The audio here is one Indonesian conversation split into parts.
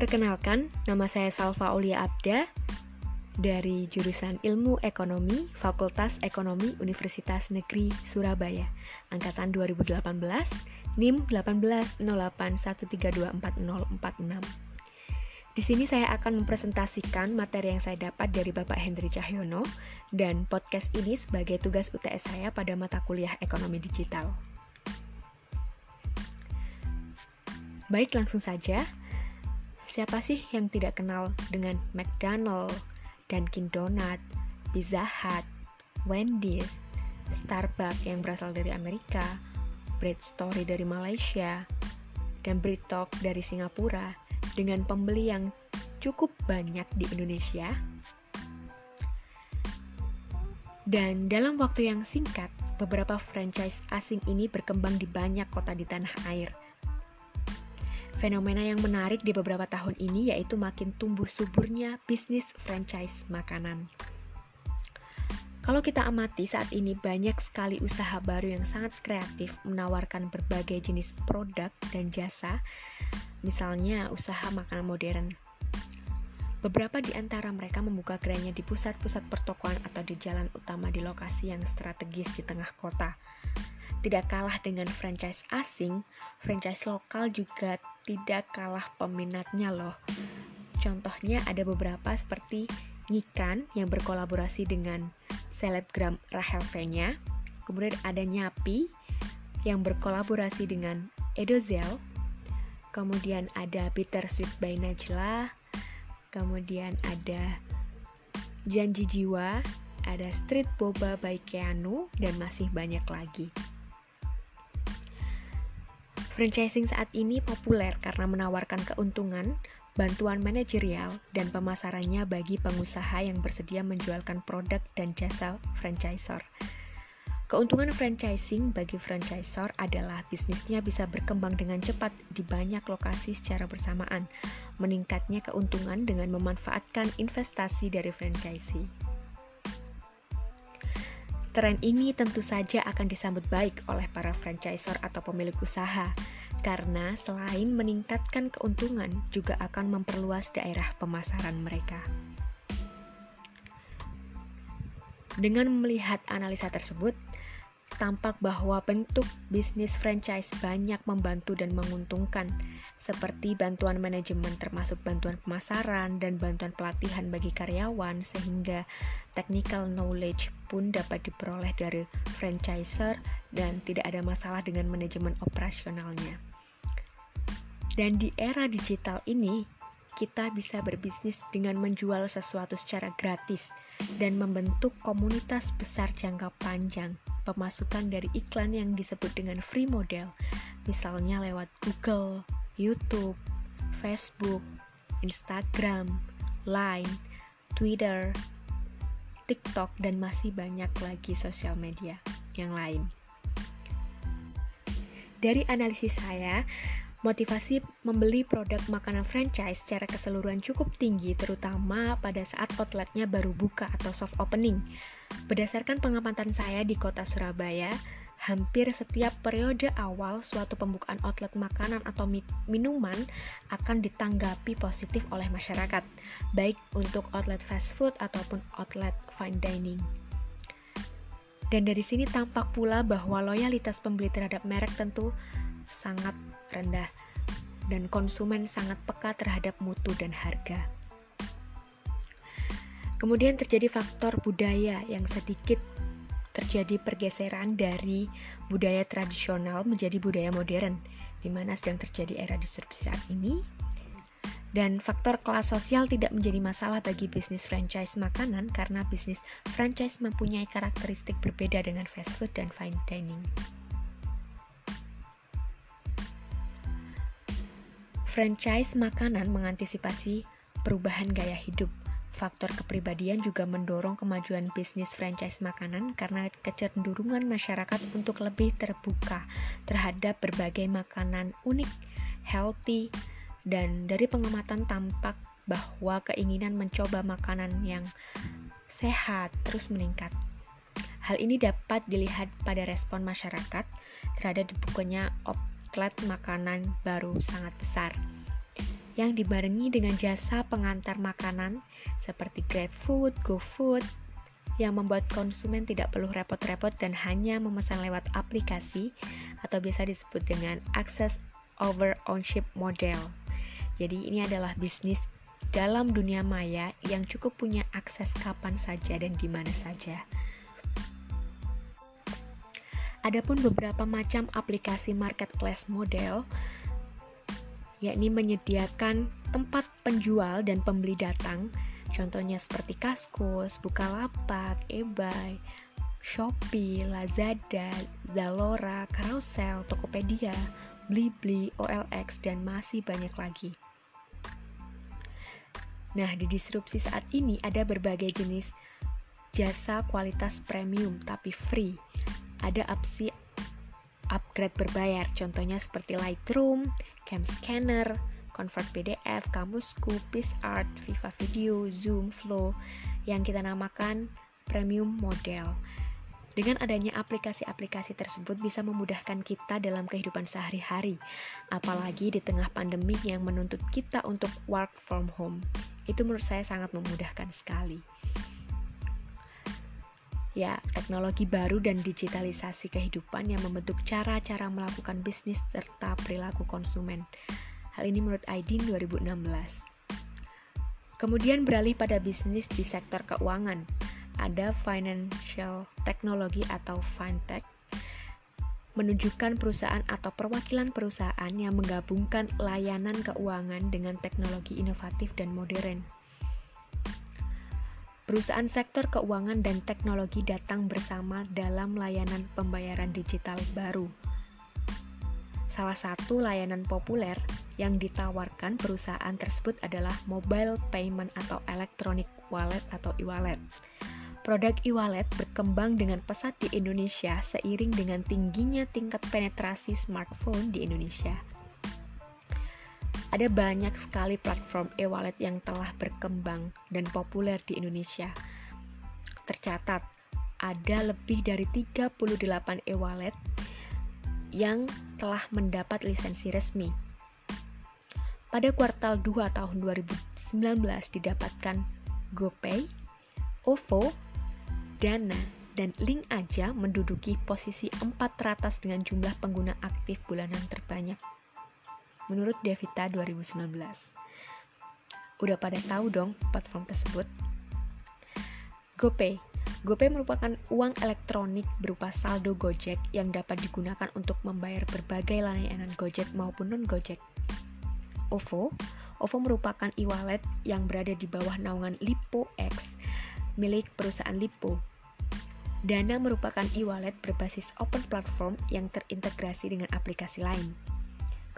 Perkenalkan, nama saya Salva Aulia Abda dari jurusan Ilmu Ekonomi, Fakultas Ekonomi Universitas Negeri Surabaya, angkatan 2018, NIM 180813240046. Di sini saya akan mempresentasikan materi yang saya dapat dari Bapak Hendri Cahyono dan podcast ini sebagai tugas UTS saya pada mata kuliah Ekonomi Digital. Baik, langsung saja. Siapa sih yang tidak kenal dengan McDonald, Dunkin Donut, Pizza Hut, Wendy's, Starbucks yang berasal dari Amerika, Bread Story dari Malaysia, dan Bread Talk dari Singapura dengan pembeli yang cukup banyak di Indonesia. Dan dalam waktu yang singkat, beberapa franchise asing ini berkembang di banyak kota di tanah air – Fenomena yang menarik di beberapa tahun ini yaitu makin tumbuh suburnya bisnis franchise makanan. Kalau kita amati saat ini banyak sekali usaha baru yang sangat kreatif menawarkan berbagai jenis produk dan jasa, misalnya usaha makanan modern. Beberapa di antara mereka membuka gerainya di pusat-pusat pertokoan atau di jalan utama di lokasi yang strategis di tengah kota. Tidak kalah dengan franchise asing, franchise lokal juga tidak kalah peminatnya loh. Contohnya ada beberapa seperti Nyikan yang berkolaborasi dengan selebgram Rahel V-nya. Kemudian ada Nyapi yang berkolaborasi dengan Edozel. Kemudian ada Bittersweet by Najla. Kemudian ada Janji Jiwa, ada Street Boba by Keanu, dan masih banyak lagi. Franchising saat ini populer karena menawarkan keuntungan, bantuan manajerial, dan pemasarannya bagi pengusaha yang bersedia menjualkan produk dan jasa franchisor. Keuntungan franchising bagi franchisor adalah bisnisnya bisa berkembang dengan cepat di banyak lokasi secara bersamaan, meningkatnya keuntungan dengan memanfaatkan investasi dari franchisee. Tren ini tentu saja akan disambut baik oleh para franchisor atau pemilik usaha, karena selain meningkatkan keuntungan, juga akan memperluas daerah pemasaran mereka. Dengan melihat analisa tersebut, tampak bahwa bentuk bisnis franchise banyak membantu dan menguntungkan, seperti bantuan manajemen termasuk bantuan pemasaran dan bantuan pelatihan bagi karyawan sehingga technical knowledge pun dapat diperoleh dari franchisor dan tidak ada masalah dengan manajemen operasionalnya. Dan di era digital ini, kita bisa berbisnis dengan menjual sesuatu secara gratis dan membentuk komunitas besar jangka panjang pemasukan dari iklan yang disebut dengan free model, misalnya lewat Google, YouTube, Facebook, Instagram, Line, Twitter, TikTok, dan masih banyak lagi sosial media yang lain. Dari analisis saya, Motivasi membeli produk makanan franchise secara keseluruhan cukup tinggi, terutama pada saat outletnya baru buka atau soft opening. Berdasarkan pengamatan saya di kota Surabaya, hampir setiap periode awal suatu pembukaan outlet makanan atau minuman akan ditanggapi positif oleh masyarakat, baik untuk outlet fast food ataupun outlet fine dining. Dan dari sini tampak pula bahwa loyalitas pembeli terhadap merek tentu sangat rendah dan konsumen sangat peka terhadap mutu dan harga. Kemudian terjadi faktor budaya yang sedikit terjadi pergeseran dari budaya tradisional menjadi budaya modern, di mana sedang terjadi era disrupsi saat ini. Dan faktor kelas sosial tidak menjadi masalah bagi bisnis franchise makanan karena bisnis franchise mempunyai karakteristik berbeda dengan fast food dan fine dining. Franchise makanan mengantisipasi perubahan gaya hidup. Faktor kepribadian juga mendorong kemajuan bisnis franchise makanan karena kecenderungan masyarakat untuk lebih terbuka terhadap berbagai makanan unik, healthy, dan dari pengamatan tampak bahwa keinginan mencoba makanan yang sehat terus meningkat. Hal ini dapat dilihat pada respon masyarakat terhadap dibukanya outlet makanan baru sangat besar. yang dibarengi dengan jasa pengantar makanan seperti GrabFood, GoFood, yang membuat konsumen tidak perlu repot-repot dan hanya memesan lewat aplikasi atau bisa disebut dengan access over ownership model. Jadi ini adalah bisnis dalam dunia maya yang cukup punya akses kapan saja dan di mana saja. Adapun beberapa macam aplikasi marketplace model yakni menyediakan tempat penjual dan pembeli datang Contohnya seperti Kaskus, Bukalapak, eBay, Shopee, Lazada, Zalora, Carousel, Tokopedia, Blibli, OLX, dan masih banyak lagi. Nah, di disrupsi saat ini ada berbagai jenis jasa kualitas premium tapi free. Ada opsi upgrade berbayar, contohnya seperti Lightroom, Cam Scanner, Convert PDF, Kamusku, PicsArt, Viva Video, Zoom, Flow yang kita namakan premium model. Dengan adanya aplikasi-aplikasi tersebut bisa memudahkan kita dalam kehidupan sehari-hari, apalagi di tengah pandemi yang menuntut kita untuk work from home. Itu menurut saya sangat memudahkan sekali. Ya, teknologi baru dan digitalisasi kehidupan yang membentuk cara-cara melakukan bisnis serta perilaku konsumen. Hal ini menurut Aidin 2016. Kemudian beralih pada bisnis di sektor keuangan. Ada financial technology atau fintech menunjukkan perusahaan atau perwakilan perusahaan yang menggabungkan layanan keuangan dengan teknologi inovatif dan modern. Perusahaan sektor keuangan dan teknologi datang bersama dalam layanan pembayaran digital baru. Salah satu layanan populer yang ditawarkan perusahaan tersebut adalah mobile payment atau electronic wallet atau e-wallet. Produk e-wallet berkembang dengan pesat di Indonesia seiring dengan tingginya tingkat penetrasi smartphone di Indonesia. Ada banyak sekali platform e-wallet yang telah berkembang dan populer di Indonesia. Tercatat, ada lebih dari 38 e-wallet yang telah mendapat lisensi resmi pada kuartal 2 tahun 2019 didapatkan GoPay, OVO, Dana, dan Link Aja menduduki posisi 4 teratas dengan jumlah pengguna aktif bulanan terbanyak. Menurut Devita 2019. Udah pada tahu dong platform tersebut? GoPay GoPay merupakan uang elektronik berupa saldo Gojek yang dapat digunakan untuk membayar berbagai layanan Gojek maupun non-Gojek. OVO. OVO merupakan e-wallet yang berada di bawah naungan Lipo X milik perusahaan Lipo. Dana merupakan e-wallet berbasis open platform yang terintegrasi dengan aplikasi lain.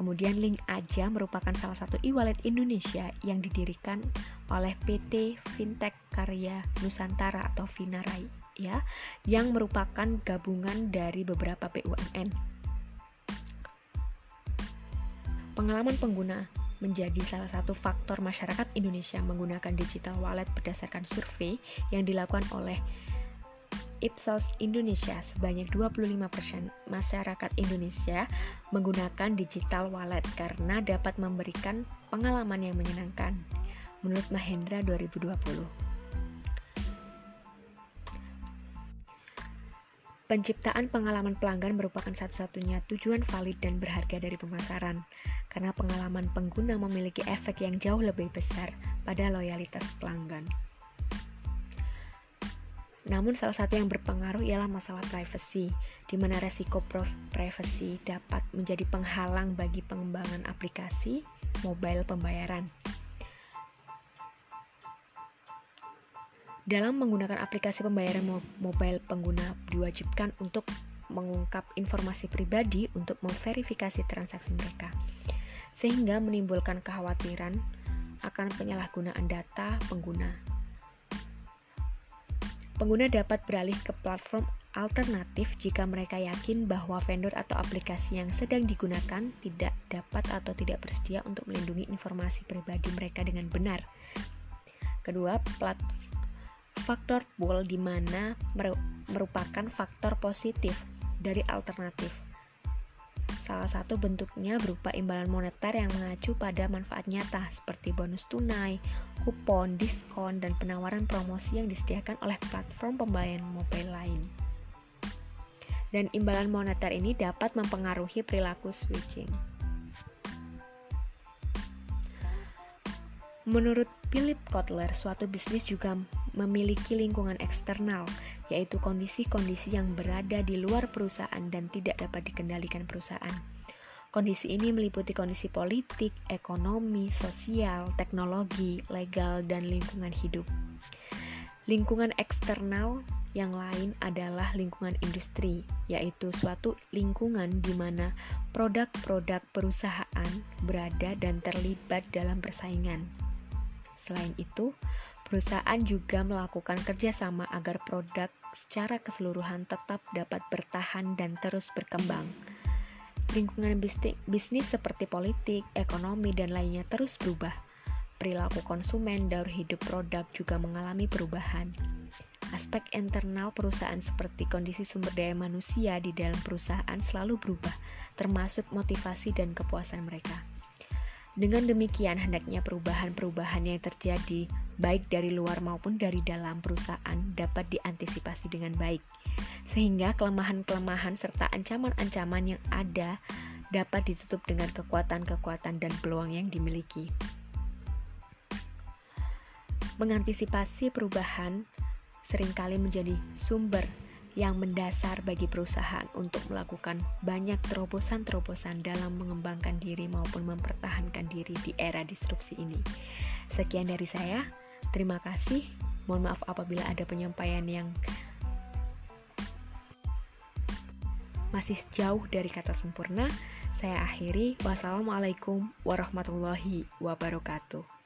Kemudian Link Aja merupakan salah satu e-wallet Indonesia yang didirikan oleh PT Fintech Karya Nusantara atau Finarai ya, yang merupakan gabungan dari beberapa BUMN. Pengalaman pengguna menjadi salah satu faktor masyarakat Indonesia menggunakan digital wallet berdasarkan survei yang dilakukan oleh Ipsos Indonesia sebanyak 25% masyarakat Indonesia menggunakan digital wallet karena dapat memberikan pengalaman yang menyenangkan menurut Mahendra 2020. Penciptaan pengalaman pelanggan merupakan satu-satunya tujuan valid dan berharga dari pemasaran karena pengalaman pengguna memiliki efek yang jauh lebih besar pada loyalitas pelanggan. Namun salah satu yang berpengaruh ialah masalah privacy, di mana resiko privacy dapat menjadi penghalang bagi pengembangan aplikasi mobile pembayaran. Dalam menggunakan aplikasi pembayaran mobile, pengguna diwajibkan untuk mengungkap informasi pribadi untuk memverifikasi transaksi mereka sehingga menimbulkan kekhawatiran akan penyalahgunaan data pengguna. Pengguna dapat beralih ke platform alternatif jika mereka yakin bahwa vendor atau aplikasi yang sedang digunakan tidak dapat atau tidak bersedia untuk melindungi informasi pribadi mereka dengan benar. Kedua, plat faktor bull di mana merupakan faktor positif dari alternatif Salah satu bentuknya berupa imbalan moneter yang mengacu pada manfaat nyata seperti bonus tunai, kupon, diskon, dan penawaran promosi yang disediakan oleh platform pembayaran mobile lain. Dan imbalan moneter ini dapat mempengaruhi perilaku switching. Menurut Philip Kotler, suatu bisnis juga memiliki lingkungan eksternal, yaitu kondisi-kondisi yang berada di luar perusahaan dan tidak dapat dikendalikan perusahaan. Kondisi ini meliputi kondisi politik, ekonomi, sosial, teknologi, legal, dan lingkungan hidup. Lingkungan eksternal yang lain adalah lingkungan industri, yaitu suatu lingkungan di mana produk-produk perusahaan berada dan terlibat dalam persaingan. Selain itu, perusahaan juga melakukan kerjasama agar produk secara keseluruhan tetap dapat bertahan dan terus berkembang. Lingkungan bisnis seperti politik, ekonomi, dan lainnya terus berubah. Perilaku konsumen dan hidup produk juga mengalami perubahan. Aspek internal perusahaan seperti kondisi sumber daya manusia di dalam perusahaan selalu berubah, termasuk motivasi dan kepuasan mereka. Dengan demikian, hendaknya perubahan-perubahan yang terjadi, baik dari luar maupun dari dalam perusahaan, dapat diantisipasi dengan baik, sehingga kelemahan-kelemahan serta ancaman-ancaman yang ada dapat ditutup dengan kekuatan-kekuatan dan peluang yang dimiliki. Mengantisipasi perubahan sering kali menjadi sumber yang mendasar bagi perusahaan untuk melakukan banyak terobosan-terobosan dalam mengembangkan diri maupun mempertahankan diri di era disrupsi ini. Sekian dari saya, terima kasih. Mohon maaf apabila ada penyampaian yang masih jauh dari kata sempurna. Saya akhiri. Wassalamualaikum warahmatullahi wabarakatuh.